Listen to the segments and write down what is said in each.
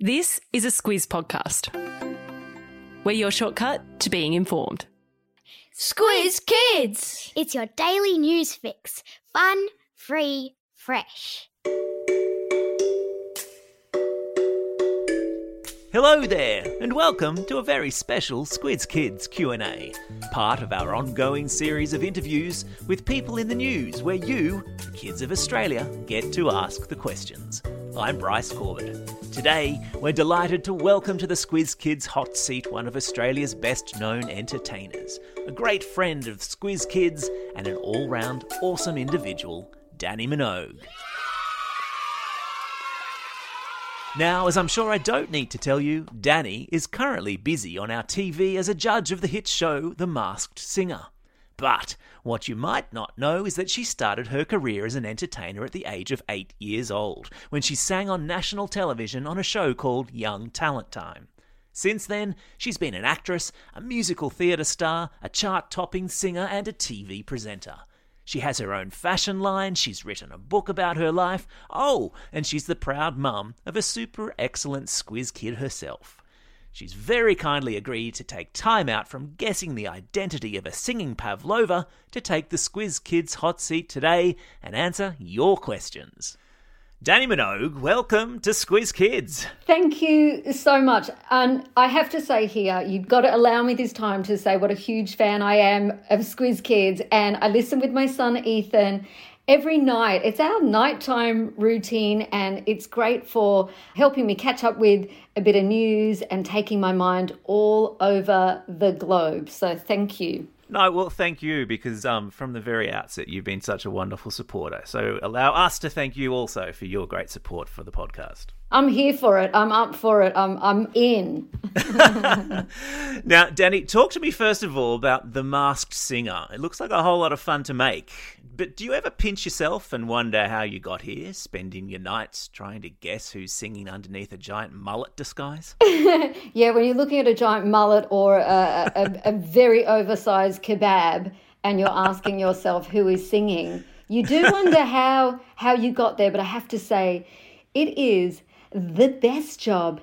This is a Squiz podcast. We're your shortcut to being informed. Squiz Kids! It's your daily news fix. Fun, free, fresh. Hello there, and welcome to a very special Squiz Kids Q&A, part of our ongoing series of interviews with people in the news where you, the kids of Australia, get to ask the questions. I'm Bryce Corbett. Today, we're delighted to welcome to the Squiz Kids hot seat one of Australia's best known entertainers, a great friend of Squiz Kids and an all-round awesome individual, Dannii Minogue. Now, as I'm sure I don't need to tell you, Dannii is currently busy on our TV as a judge of the hit show The Masked Singer. But what you might not know is that she started her career as an entertainer at the age of eight years old, when she sang on national television on a show called Young Talent Time. Since then, she's been an actress, a musical theatre star, a chart topping singer, and a TV presenter. She has her own fashion line, she's written a book about her life. Oh, and she's the proud mum of a super excellent squiz kid herself. She's very kindly agreed to take time out from guessing the identity of a singing Pavlova to take the Squiz Kids hot seat today and answer your questions. Dannii Minogue, welcome to Squiz Kids. Thank you so much. And I have to say here, you've got to allow me this time to say what a huge fan I am of Squiz Kids. And I listen with my son Ethan every night. It's our nighttime routine, and it's great for helping me catch up with a bit of news and taking my mind all over the globe. So thank you. No, well, thank you because um, from the very outset, you've been such a wonderful supporter. So allow us to thank you also for your great support for the podcast. I'm here for it. I'm up for it. I'm I'm in. now, Dannii, talk to me first of all about The Masked Singer. It looks like a whole lot of fun to make. But do you ever pinch yourself and wonder how you got here, spending your nights trying to guess who's singing underneath a giant mullet disguise? yeah, when you're looking at a giant mullet or a, a, a very oversized kebab and you're asking yourself who is singing, you do wonder how how you got there. But I have to say, it is the best job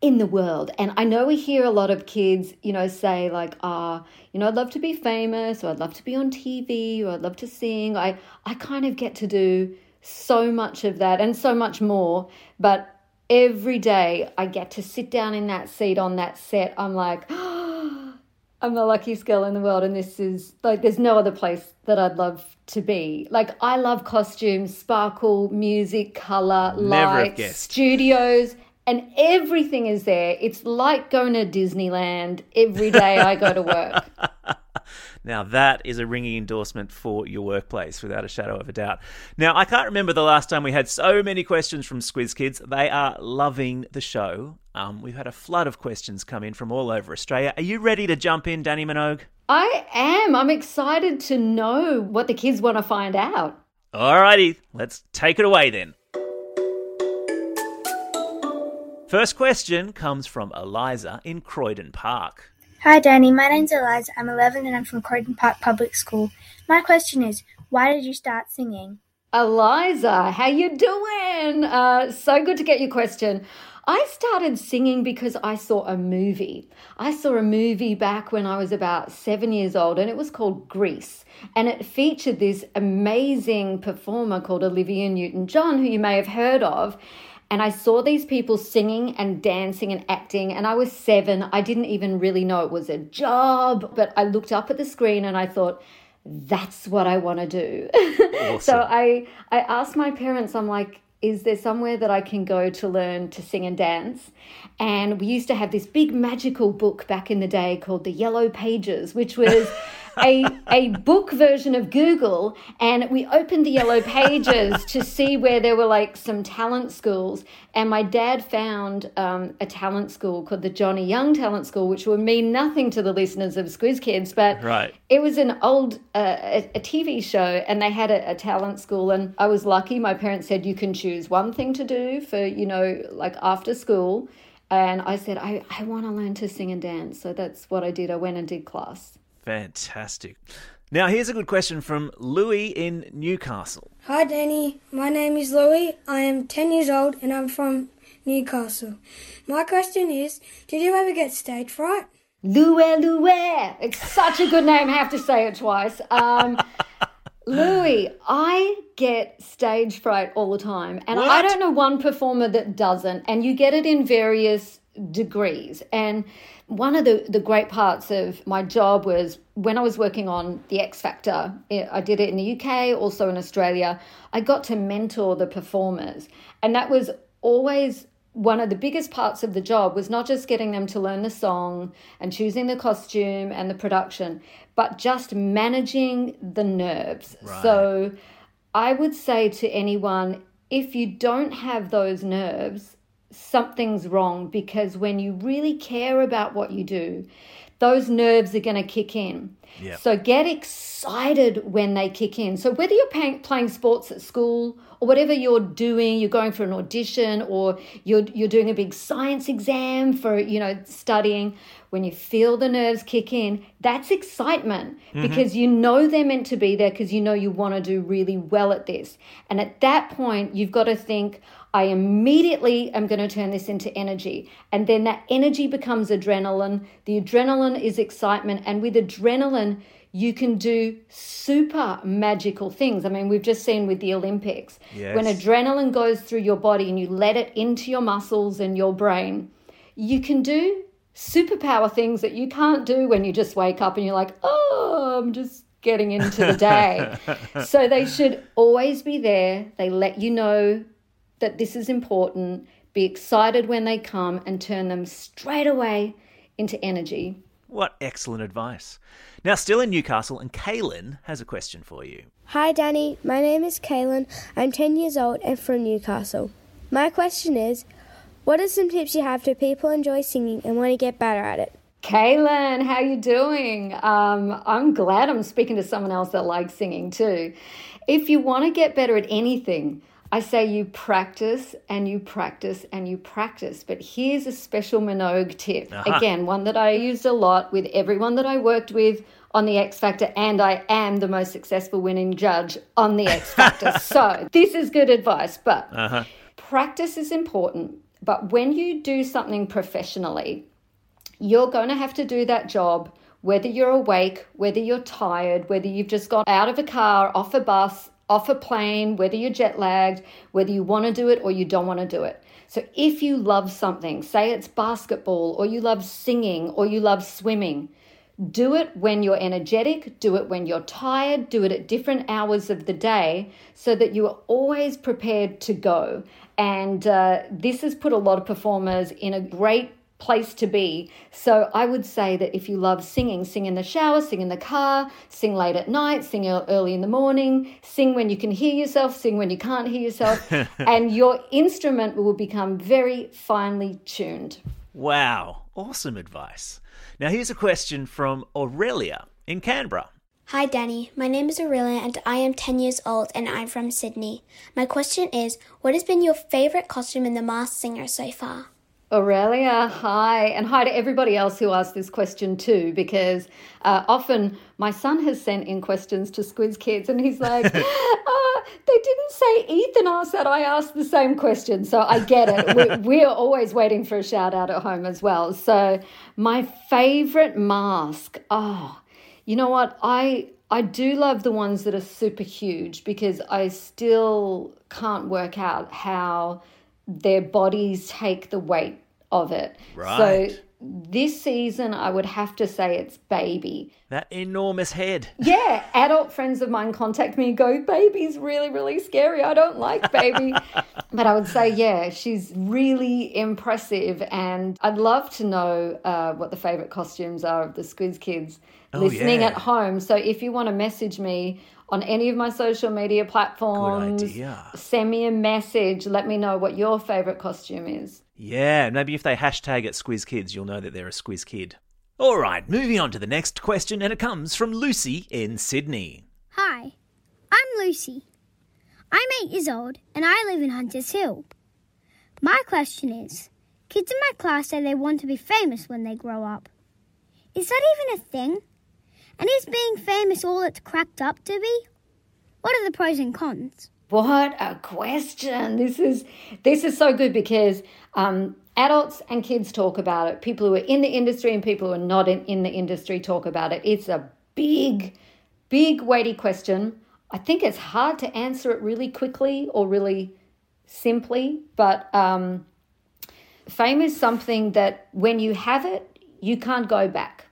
in the world. And I know we hear a lot of kids, you know, say like, ah, oh, you know, I'd love to be famous or I'd love to be on TV or I'd love to sing. I I kind of get to do so much of that and so much more, but every day I get to sit down in that seat on that set. I'm like, oh, I'm the luckiest girl in the world and this is like there's no other place that I'd love to be. Like I love costumes, sparkle, music, color, lights, studios and everything is there. It's like going to Disneyland every day I go to work. now, that is a ringing endorsement for your workplace, without a shadow of a doubt. Now, I can't remember the last time we had so many questions from Squiz Kids. They are loving the show. Um, we've had a flood of questions come in from all over Australia. Are you ready to jump in, Dannii Minogue? I am. I'm excited to know what the kids want to find out. Alrighty, let's take it away then. First question comes from Eliza in Croydon Park. Hi, Dannii. My name's Eliza. I'm 11 and I'm from Croydon Park Public School. My question is, why did you start singing? Eliza, how you doing? Uh, so good to get your question. I started singing because I saw a movie. I saw a movie back when I was about seven years old, and it was called Grease. And it featured this amazing performer called Olivia Newton John, who you may have heard of. And I saw these people singing and dancing and acting. And I was seven. I didn't even really know it was a job. But I looked up at the screen and I thought, that's what I want to do. Awesome. so I, I asked my parents, I'm like, is there somewhere that I can go to learn to sing and dance? And we used to have this big magical book back in the day called the Yellow Pages, which was a, a book version of Google. And we opened the Yellow Pages to see where there were like some talent schools. And my dad found um, a talent school called the Johnny Young Talent School, which would mean nothing to the listeners of Squiz Kids, but right. it was an old uh, a, a, TV show, and they had a, a talent school. And I was lucky. My parents said you can choose one thing to do for you know like after school and I said, I, I want to learn to sing and dance. So that's what I did. I went and did class. Fantastic. Now, here's a good question from Louis in Newcastle. Hi, Dannii. My name is Louis. I am 10 years old and I'm from Newcastle. My question is, did you ever get stage fright? Louie Louie. It's such a good name. I have to say it twice. Um, Louis, I get stage fright all the time. And I don't know one performer that doesn't. And you get it in various degrees. And one of the, the great parts of my job was when I was working on The X Factor, I I did it in the UK, also in Australia. I got to mentor the performers. And that was always one of the biggest parts of the job was not just getting them to learn the song and choosing the costume and the production, but just managing the nerves. So I would say to anyone if you don't have those nerves, something's wrong because when you really care about what you do, those nerves are going to kick in. Yep. So get excited when they kick in. So whether you're paying, playing sports at school or whatever you're doing, you're going for an audition or you're you're doing a big science exam for you know studying. When you feel the nerves kick in, that's excitement mm-hmm. because you know they're meant to be there because you know you want to do really well at this. And at that point, you've got to think. I immediately am going to turn this into energy. And then that energy becomes adrenaline. The adrenaline is excitement. And with adrenaline, you can do super magical things. I mean, we've just seen with the Olympics. Yes. When adrenaline goes through your body and you let it into your muscles and your brain, you can do superpower things that you can't do when you just wake up and you're like, oh, I'm just getting into the day. so they should always be there. They let you know that this is important. Be excited when they come and turn them straight away into energy. What excellent advice. Now, still in Newcastle, and Kaylin has a question for you. Hi, Dannii. My name is Kaylin. I'm 10 years old and from Newcastle. My question is What are some tips you have to people enjoy singing and want to get better at it? Kaylin, how you doing? Um, I'm glad I'm speaking to someone else that likes singing too. If you want to get better at anything, I say you practice and you practice and you practice. But here's a special Minogue tip. Uh-huh. Again, one that I used a lot with everyone that I worked with on the X Factor, and I am the most successful winning judge on the X Factor. so this is good advice, but uh-huh. practice is important. But when you do something professionally, you're going to have to do that job whether you're awake, whether you're tired, whether you've just got out of a car, off a bus, off a plane, whether you're jet lagged, whether you want to do it or you don't want to do it. So if you love something, say it's basketball or you love singing or you love swimming, do it when you're energetic, do it when you're tired, do it at different hours of the day so that you are always prepared to go. And uh, this has put a lot of performers in a great place to be. So I would say that if you love singing, sing in the shower, sing in the car, sing late at night, sing early in the morning, sing when you can hear yourself, sing when you can't hear yourself, and your instrument will become very finely tuned. Wow, awesome advice. Now, here's a question from Aurelia in Canberra. Hi, Dannii. My name is Aurelia and I am 10 years old and I'm from Sydney. My question is What has been your favourite costume in The Masked Singer so far? Aurelia, hi, and hi to everybody else who asked this question too, because uh, often my son has sent in questions to Squiz Kids and he's like, uh, they didn't say Ethan asked that, I asked the same question. So I get it. We're, we're always waiting for a shout out at home as well. So my favorite mask, oh, you know what? I I do love the ones that are super huge because I still can't work out how their bodies take the weight of it. Right. So this season I would have to say it's baby. That enormous head. Yeah, adult friends of mine contact me and go, Baby's really, really scary. I don't like baby. but I would say, yeah, she's really impressive. And I'd love to know uh, what the favorite costumes are of the Squiz kids listening yeah. at home. So if you want to message me on any of my social media platforms, idea. send me a message. Let me know what your favorite costume is. Yeah, maybe if they hashtag it Squiz Kids, you'll know that they're a Squiz Kid. All right, moving on to the next question, and it comes from Lucy in Sydney. Hi, I'm Lucy. I'm eight years old and I live in Hunters Hill. My question is kids in my class say they want to be famous when they grow up. Is that even a thing? And is being famous all it's cracked up to be? What are the pros and cons? What a question! This is this is so good because um, adults and kids talk about it. People who are in the industry and people who are not in, in the industry talk about it. It's a big, big, weighty question. I think it's hard to answer it really quickly or really simply, but um, fame is something that when you have it, you can't go back.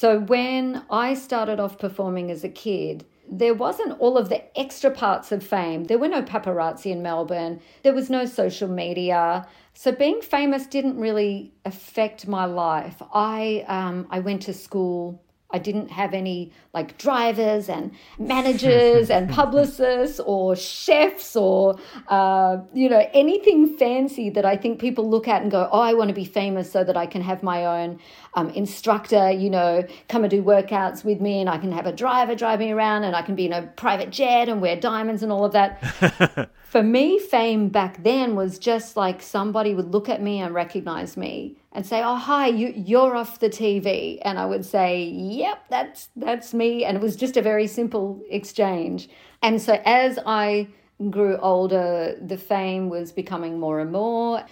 So when I started off performing as a kid, there wasn't all of the extra parts of fame. There were no paparazzi in Melbourne. There was no social media. So being famous didn't really affect my life. I um, I went to school I didn't have any like drivers and managers and publicists or chefs or, uh, you know, anything fancy that I think people look at and go, oh, I want to be famous so that I can have my own um, instructor, you know, come and do workouts with me and I can have a driver drive me around and I can be in a private jet and wear diamonds and all of that. For me, fame back then was just like somebody would look at me and recognize me and say, "Oh, hi, you you're off the TV," and I would say, "Yep, that's that's me," and it was just a very simple exchange. And so as I grew older, the fame was becoming more and more,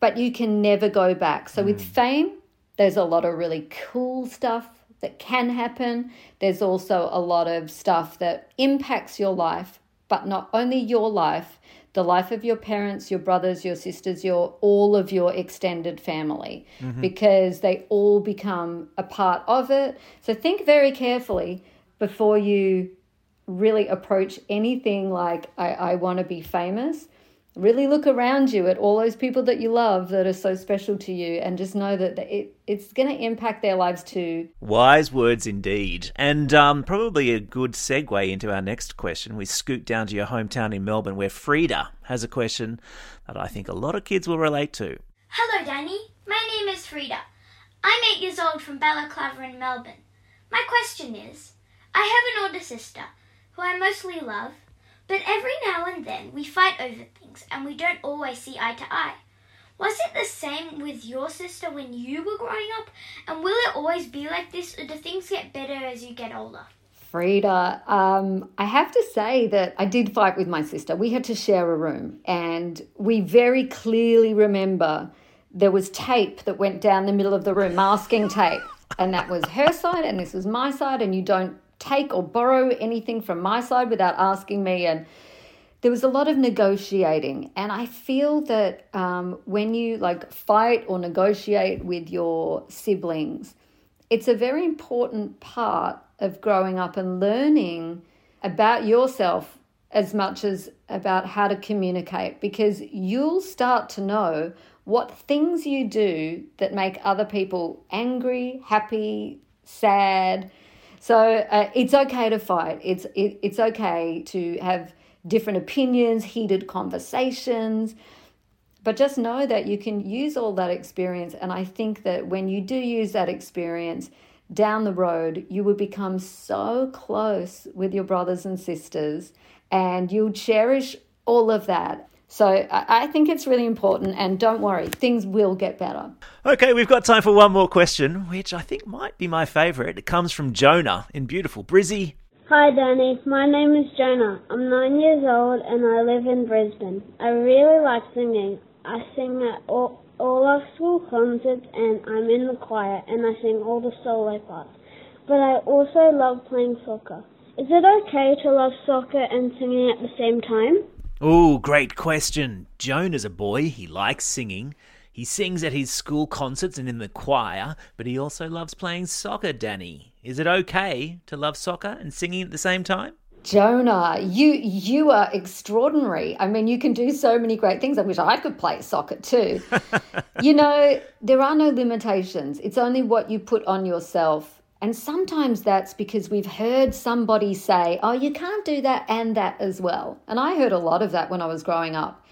but you can never go back. So mm. with fame, there's a lot of really cool stuff that can happen. There's also a lot of stuff that impacts your life but not only your life, the life of your parents, your brothers, your sisters, your all of your extended family, mm-hmm. because they all become a part of it. So think very carefully before you really approach anything like I, I want to be famous really look around you at all those people that you love that are so special to you and just know that it, it's going to impact their lives too. Wise words indeed. And um, probably a good segue into our next question. We scoot down to your hometown in Melbourne where Frida has a question that I think a lot of kids will relate to. Hello, Dannii. My name is Frida. I'm eight years old from Balaclava in Melbourne. My question is I have an older sister who I mostly love but every now and then we fight over things and we don't always see eye to eye. Was it the same with your sister when you were growing up? And will it always be like this, or do things get better as you get older? Frida, um, I have to say that I did fight with my sister. We had to share a room, and we very clearly remember there was tape that went down the middle of the room, masking tape. And that was her side, and this was my side, and you don't take or borrow anything from my side without asking me. And there was a lot of negotiating. And I feel that um, when you like fight or negotiate with your siblings, it's a very important part of growing up and learning about yourself as much as about how to communicate because you'll start to know what things you do that make other people angry, happy, sad, so uh, it's okay to fight. It's it, it's okay to have different opinions, heated conversations, but just know that you can use all that experience. And I think that when you do use that experience down the road, you will become so close with your brothers and sisters, and you'll cherish all of that. So I think it's really important, and don't worry, things will get better. Okay, we've got time for one more question, which I think might be my favourite. It comes from Jonah in beautiful Brizzy. Hi, Dannii. My name is Jonah. I'm nine years old and I live in Brisbane. I really like singing. I sing at all, all our school concerts and I'm in the choir and I sing all the solo parts. But I also love playing soccer. Is it okay to love soccer and singing at the same time? Oh, great question. Jonah's a boy. He likes singing. He sings at his school concerts and in the choir, but he also loves playing soccer, Dannii. Is it okay to love soccer and singing at the same time? Jonah, you you are extraordinary. I mean, you can do so many great things. I wish I could play soccer too. you know, there are no limitations. It's only what you put on yourself and sometimes that's because we've heard somebody say, oh, you can't do that and that as well. And I heard a lot of that when I was growing up.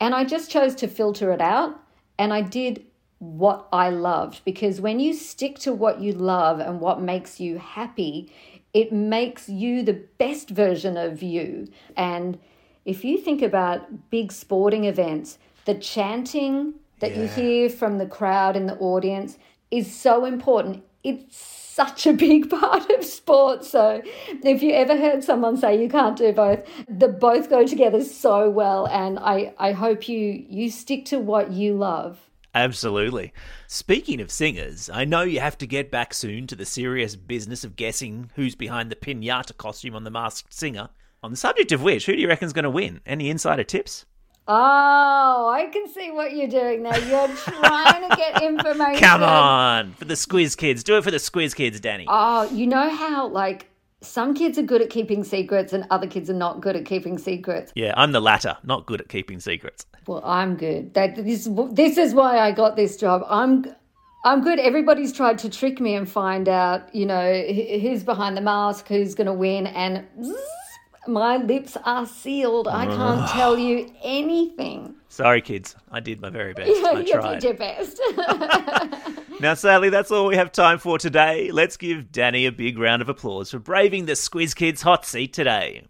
And I just chose to filter it out and I did what I loved because when you stick to what you love and what makes you happy, it makes you the best version of you. And if you think about big sporting events, the chanting that yeah. you hear from the crowd in the audience is so important it's such a big part of sport. So if you ever heard someone say you can't do both, the both go together so well. And I, I hope you you stick to what you love. Absolutely. Speaking of singers, I know you have to get back soon to the serious business of guessing who's behind the pinata costume on The Masked Singer. On the subject of which, who do you reckon's going to win? Any insider tips? Oh, I can see what you're doing now. You're trying to get information. Come on, for the Squiz Kids. Do it for the Squiz Kids, Dannii. Oh, you know how, like, some kids are good at keeping secrets and other kids are not good at keeping secrets. Yeah, I'm the latter, not good at keeping secrets. Well, I'm good. That this this is why I got this job. I'm I'm good. Everybody's tried to trick me and find out, you know, who's behind the mask, who's going to win, and zzz, my lips are sealed. I can't tell you anything. Sorry, kids. I did my very best. Yeah, I you tried. did your best. Now, sadly, that's all we have time for today. Let's give Dannii a big round of applause for braving the Squiz Kids hot seat today.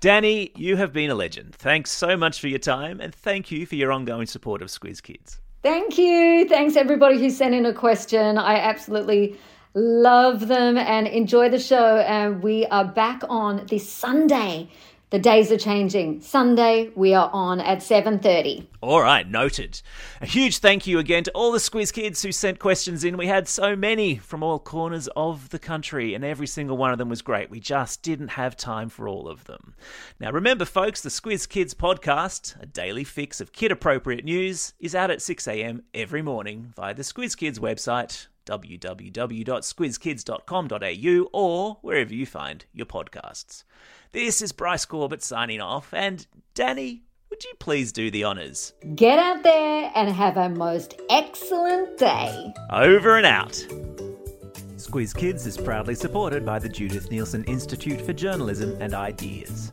Dannii, you have been a legend. Thanks so much for your time, and thank you for your ongoing support of Squiz Kids. Thank you. Thanks everybody who sent in a question. I absolutely love them and enjoy the show. And we are back on this Sunday. The days are changing. Sunday we are on at 7:30. All right, noted. A huge thank you again to all the Squiz Kids who sent questions in. We had so many from all corners of the country, and every single one of them was great. We just didn't have time for all of them. Now, remember, folks, the Squiz Kids podcast, a daily fix of kid appropriate news, is out at 6 a.m. every morning via the Squiz Kids website www.squizkids.com.au or wherever you find your podcasts. This is Bryce Corbett signing off, and Dannii, would you please do the honours? Get out there and have a most excellent day. Over and out. Squiz Kids is proudly supported by the Judith Neilson Institute for Journalism and Ideas.